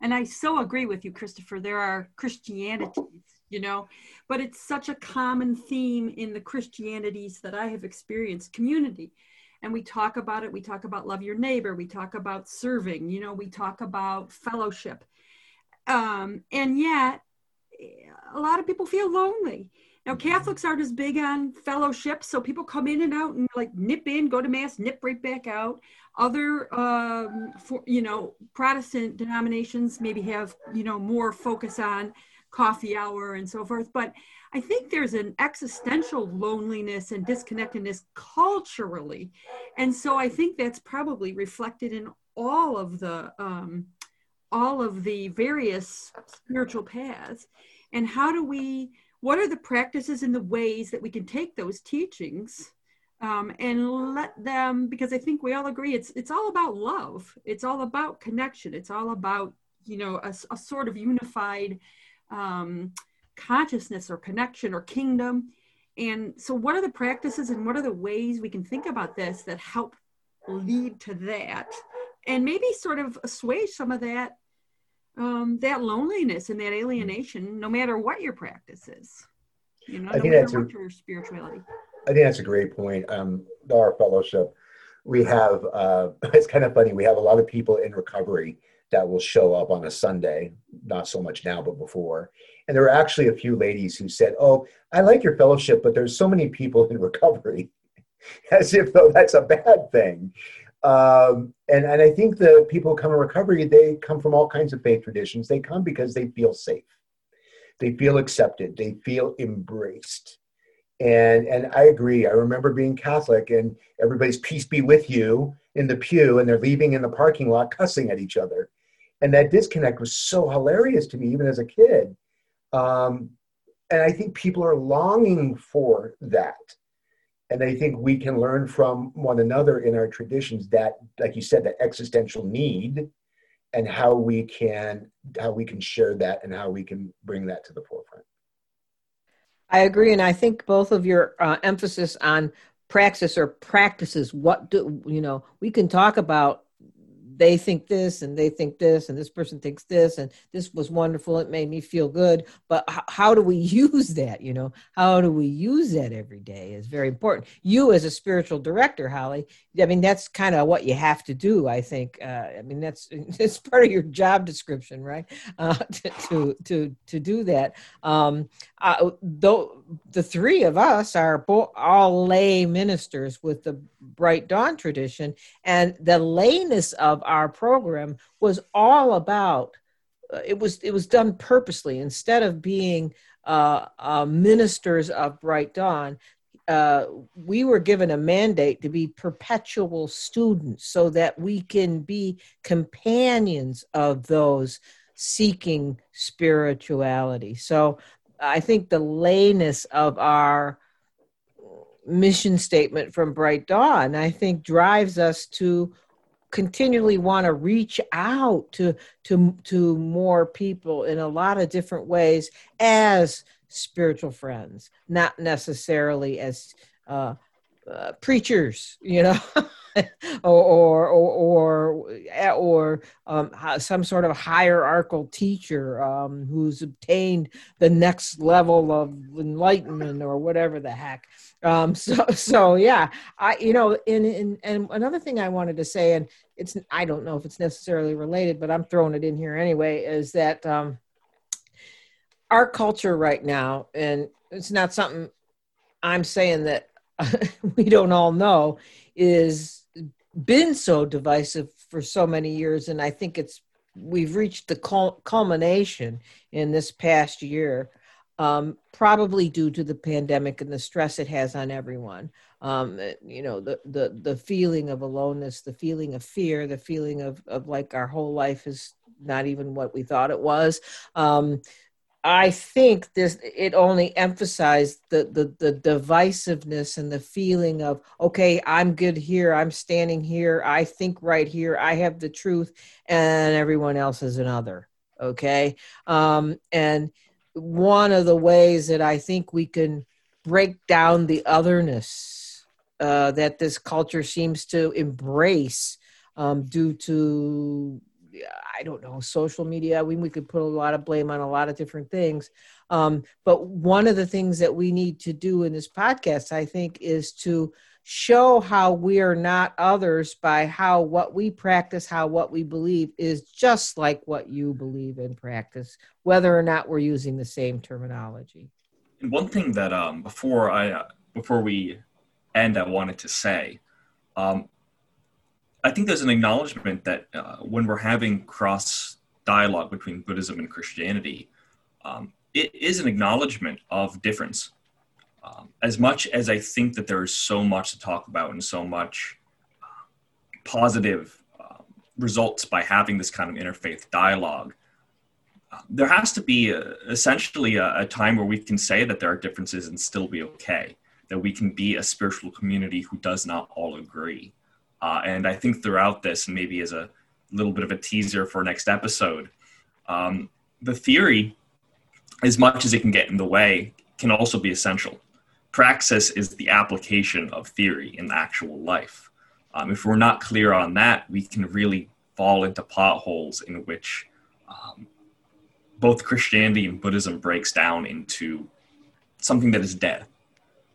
and I so agree with you, Christopher. There are Christianities you know? But it's such a common theme in the christianities that i have experienced community. And we talk about it. We talk about love your neighbor. We talk about serving you know? We talk about fellowship. Um, and yet a lot of people feel lonely. Now, Catholics aren't as big on fellowship, so people come in and out and like nip in, go to mass, nip right back out. Other, um, for, you know, Protestant denominations maybe have you know more focus on coffee hour and so forth. But I think there's an existential loneliness and disconnectedness culturally, and so I think that's probably reflected in all of the um, all of the various spiritual paths. And how do we what are the practices and the ways that we can take those teachings um, and let them because i think we all agree it's it's all about love it's all about connection it's all about you know a, a sort of unified um, consciousness or connection or kingdom and so what are the practices and what are the ways we can think about this that help lead to that and maybe sort of assuage some of that um, that loneliness and that alienation, no matter what your practice is. You know, I no think that's a, your spirituality. I think that's a great point. Um, our fellowship, we have. Uh, it's kind of funny. We have a lot of people in recovery that will show up on a Sunday. Not so much now, but before. And there were actually a few ladies who said, "Oh, I like your fellowship, but there's so many people in recovery." As if though that's a bad thing. Um, and, and I think the people who come in recovery, they come from all kinds of faith traditions. They come because they feel safe. They feel accepted. They feel embraced. And, and I agree. I remember being Catholic and everybody's peace be with you in the pew and they're leaving in the parking lot cussing at each other. And that disconnect was so hilarious to me, even as a kid. Um, and I think people are longing for that and I think we can learn from one another in our traditions that, like you said, that existential need, and how we can how we can share that and how we can bring that to the forefront. I agree, and I think both of your uh, emphasis on praxis or practices. What do you know? We can talk about they think this and they think this and this person thinks this and this was wonderful it made me feel good. But h- how do we use that you know? How do we use that every day is very important. You as a spiritual director holly i mean that's kind of what you have to do i think. Uh, i mean that's it's part of your job description right? Uh, to, to to to do that. Um uh, though the three of us are bo- all lay ministers with the bright dawn tradition and the layness of our program was all about uh, it was it was done purposely. Instead of being uh, uh, ministers of bright dawn uh, we were given a mandate to be perpetual students so that we can be companions of those seeking spirituality. So i think the layness of our mission statement from bright dawn i think drives us to continually want to reach out to to to more people in a lot of different ways as spiritual friends not necessarily as uh, uh, preachers you know or or or or, um, some sort of hierarchical teacher um, who's obtained the next level of enlightenment or whatever the heck. Um, so so yeah i you know and another thing i wanted to say and it's i don't know if it's necessarily related but i'm throwing it in here anyway is that um, our culture right now and it's not something i'm saying that we don't all know is been so divisive for so many years and i think it's we've reached the culmination in this past year um, probably due to the pandemic and the stress it has on everyone. Um, you know, the, the, the feeling of aloneness, the feeling of fear, the feeling of, of like our whole life is not even what we thought it was. Um, I think this it only emphasized the, the the divisiveness and the feeling of okay, I'm good here, I'm standing here, I think right here, I have the truth, and everyone else is another. Okay, um, and one of the ways that I think we can break down the otherness uh, that this culture seems to embrace um, due to, I don't know, social media. Mean, we could put a lot of blame on a lot of different things. Um, but one of the things that we need to do in this podcast, I think, is to show how we are not others by how what we practice, how what we believe is just like what you believe and practice, whether or not we're using the same terminology. And one thing that um, before I uh, before we end, I wanted to say, um, I think there's an acknowledgement that uh, when we're having cross dialogue between Buddhism and Christianity, um, it is an acknowledgement of difference um, as much as I think that there is so much to talk about and so much uh, positive uh, results by having this kind of interfaith dialogue, uh, there has to be a, essentially a, a, time where we can say that there are differences and still be okay, that we can be a spiritual community who does not all agree. Uh, and I think throughout this, maybe as a little bit of a teaser for next episode, um, the theory, as much as it can get in the way, can also be essential praxis is the application of theory in actual life. Um, if we're not clear on that, we can really fall into potholes in which um, both Christianity and Buddhism breaks down into something that is dead.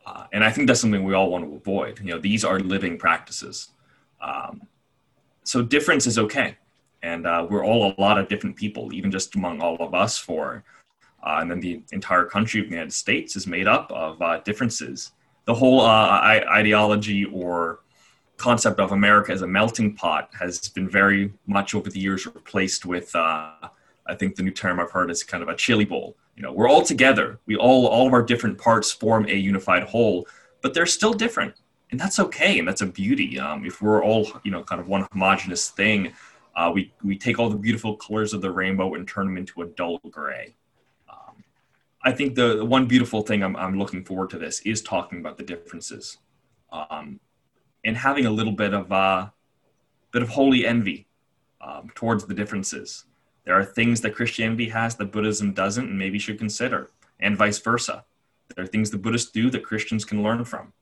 Uh, and I think that's something we all want to avoid. You know, these are living practices. Um, so difference is okay. And uh, we're all a lot of different people, even just among all of us for uh, and then the entire country of the United States is made up of uh, differences. The whole uh, ideology or concept of America as a melting pot has been very much over the years replaced with, uh, I think the new term I've heard is kind of a chili bowl. You know, we're all together. We all, all of our different parts form a unified whole, but they're still different, and that's okay, and that's a beauty. Um, if we're all, you know, kind of one homogenous thing, uh, we we take all the beautiful colors of the rainbow and turn them into a dull gray. I think the, one beautiful thing I'm, I'm looking forward to this is talking about the differences, um, and having a little bit of uh, bit of holy envy um, towards the differences. There are things that Christianity has that Buddhism doesn't, and maybe should consider, and vice versa. There are things the Buddhists do that Christians can learn from.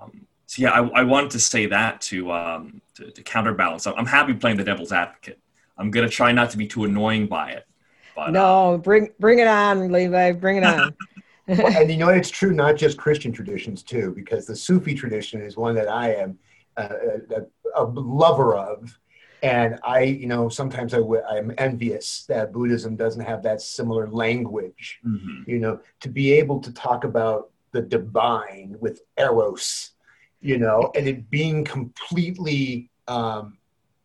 Um, so yeah, I, I, wanted to say that to, um, to, to counterbalance. I'm happy playing the devil's advocate. I'm gonna try not to be too annoying by it but, no, uh, bring bring it on, Levi. Bring it on. well, and you know it's true, not just Christian traditions too, because the Sufi tradition is one that I am uh, a, a, lover of, and I, you know, sometimes I w- I'm envious that Buddhism doesn't have that similar language. Mm-hmm. You know, to be able to talk about the divine with eros, you know, and it being completely um,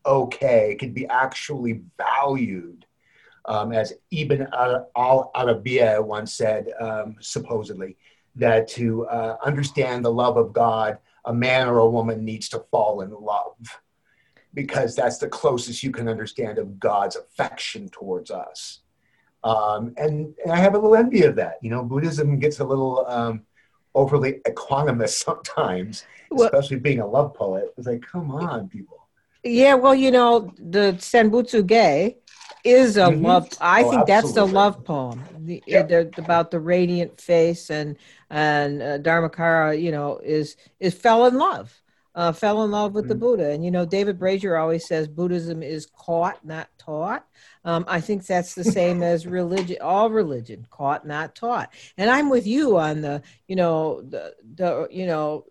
okay, it could be actually valued um, as Ibn al Arabiya once said, um, supposedly, that to uh, understand the love of God, a man or a woman needs to fall in love because that's the closest you can understand of God's affection towards us. Um, and, and, I have a little envy of that. You know, Buddhism gets a little um, overly equanimous sometimes, well, especially being a love poet. It's like, come on, people. Yeah, well, you know, the Sanbutsu Ge is a mm-hmm. love. I oh, think that's the love poem the, the, about the radiant face and and uh, Dharmakara. You know, is is fell in love, uh, fell in love with mm-hmm. the Buddha. And you know, David Brazier always says Buddhism is caught, not taught. Um, I think that's the same as religion, all religion, caught, not taught. And I'm with you on the, you know, the, the you know,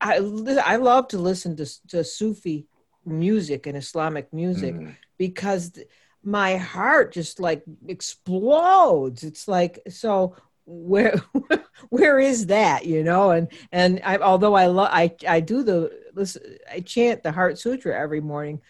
I I love to listen to to Sufi music and Islamic music mm. because my heart just like explodes. It's like so where where is that you know and and I, although I love I I do the listen I chant the Heart Sutra every morning.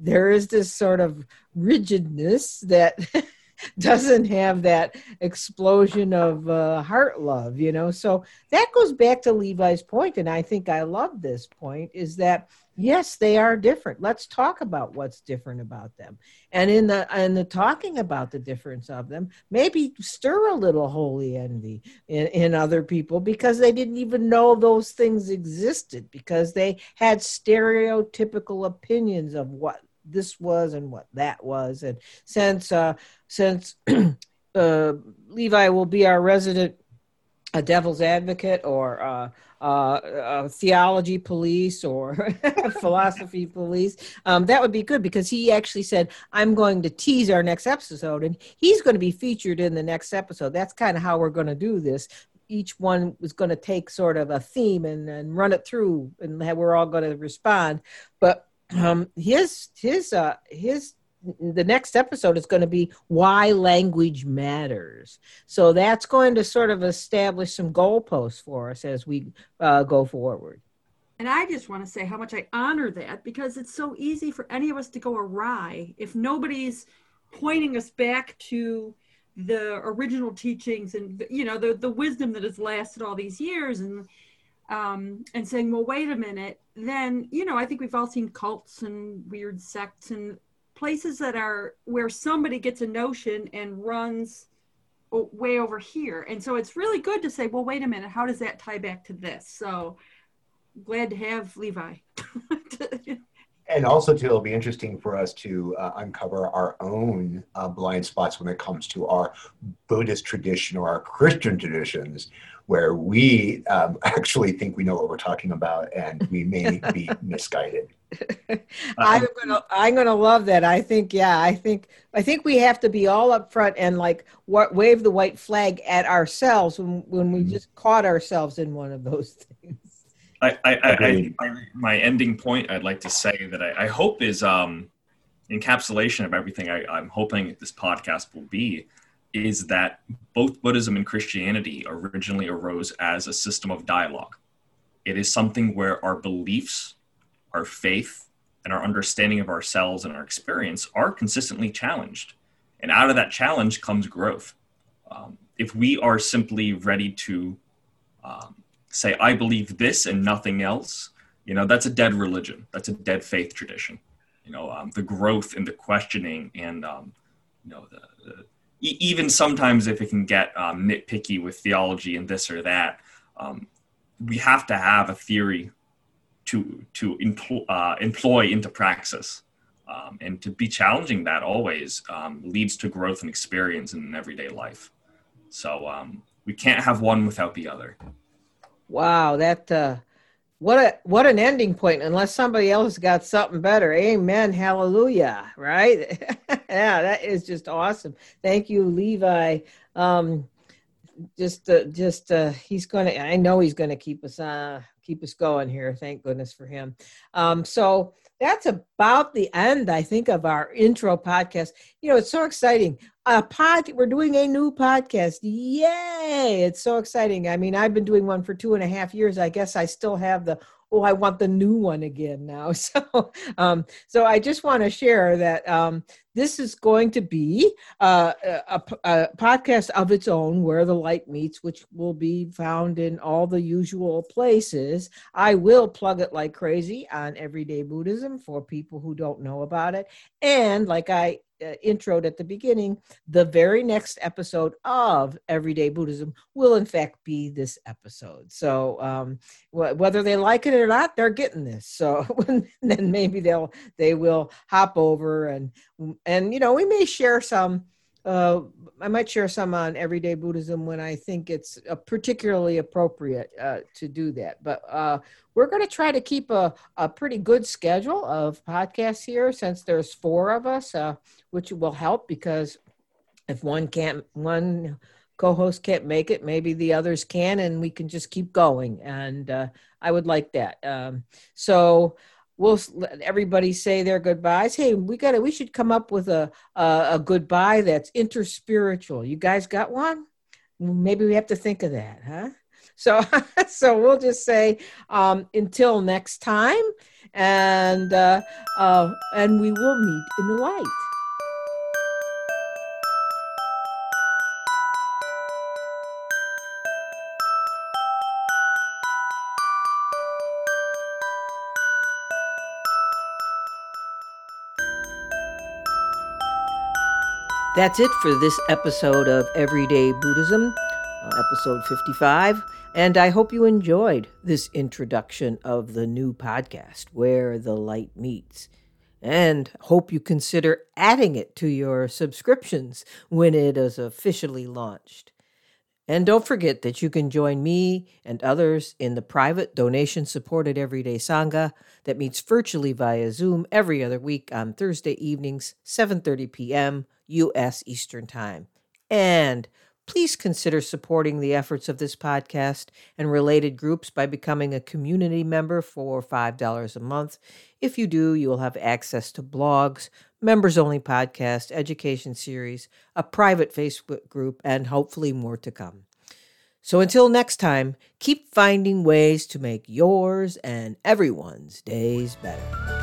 There is this sort of rigidness that doesn't have that explosion of uh, heart love, you know. So that goes back to Levi's point, and I think I love this point is that yes, they are different. Let's talk about what's different about them, and in the in the talking about the difference of them, maybe stir a little holy envy in, in other people because they didn't even know those things existed because they had stereotypical opinions of what this was and what that was. And since uh, since uh, Levi will be our resident a devil's advocate or uh, uh, theology police or philosophy police, um, that would be good because he actually said, I'm going to tease our next episode and he's going to be featured in the next episode. That's kind of how we're going to do this each one was going to take sort of a theme and, and run it through, and we're all going to respond. But um, his his uh, his the next episode is going to be why language matters. So that's going to sort of establish some goalposts for us as we uh, go forward. And I just want to say how much I honor that because it's so easy for any of us to go awry if nobody's pointing us back to the original teachings and you know the the wisdom that has lasted all these years and um, and saying, well, wait a minute, then, you know, I think we've all seen cults and weird sects and places that are where somebody gets a notion and runs way over here. And so it's really good to say, well, wait a minute, how does that tie back to this? So glad to have Levi. and also too it'll be interesting for us to uh, uncover our own uh, blind spots when it comes to our buddhist tradition or our christian traditions where we um, actually think we know what we're talking about and we may be misguided i'm gonna i'm gonna love that i think yeah i think i think we have to be all up front and like wave the white flag at ourselves when, when we mm-hmm. just caught ourselves in one of those things I, I, I, I, my ending point I'd like to say that I, I hope is um, encapsulation of everything I, I'm hoping this podcast will be is that both Buddhism and Christianity originally arose as a system of dialogue. It is something where our beliefs, our faith, and our understanding of ourselves and our experience are consistently challenged. And out of that challenge comes growth. Um, if we are simply ready to um, say I believe this and nothing else, you know, that's a dead religion. That's a dead faith tradition. You know, um, the growth and the questioning and um, you know the, the, even sometimes if it can get um, nitpicky with theology and this or that, um, we have to have a theory to to employ, uh, employ into praxis. Um, and to be challenging that always um, leads to growth and experience in everyday life. So we can't have one without the other. Wow, that uh, what a what an ending point. Unless somebody else got something better. Amen. Hallelujah. Right? yeah, that is just awesome. Thank you, Levi. Um, just uh, just uh, he's gonna. I know he's gonna keep us uh keep us going here. Thank goodness for him. Um, so that's about the end, I think, of our intro podcast. You know, it's so exciting. A pod, we're doing a new podcast. Yay! It's so exciting. I mean, I've been doing one for two and a half years. I guess I still have the oh, I want the new one again now. So, um, so I just want to share that um, this is going to be uh, a, a, podcast of its own where the light meets, which will be found in all the usual places. I will plug it like crazy on Everyday Buddhism for people who don't know about it. And like I uh, introed at the beginning, the very next episode of Everyday Buddhism will, in fact, be this episode. So, um, wh- whether they like it or not, they're getting this. So, then maybe they'll they will hop over and and you know we may share some uh, I might share some on everyday Buddhism when I think it's uh, particularly appropriate uh, to do that. But uh, we're going to try to keep a, a pretty good schedule of podcasts here since there's four of us, uh, which will help because if one can't, one co-host can't make it, maybe the others can, and we can just keep going. And uh, I would like that. Um, so we'll let everybody say their goodbyes. Hey, we got to, we should come up with a, a, a goodbye that's interspiritual. You guys got one? Maybe we have to think of that, huh? So, so we'll just say um, until next time, and uh, uh, and we will meet in the light. That's it for this episode of Everyday Buddhism, uh, episode 55. And I hope you enjoyed this introduction of the new podcast, Where the Light Meets. And hope you consider adding it to your subscriptions when it is officially launched. And don't forget that you can join me and others in the private donation supported everyday Sangha that meets virtually via Zoom every other week on Thursday evenings, 7:30 p.m. US Eastern Time. And please consider supporting the efforts of this podcast and related groups by becoming a community member for $5 a month. If you do, you will have access to blogs, members only podcast, education series, a private Facebook group, and hopefully more to come. So until next time, keep finding ways to make yours and everyone's days better.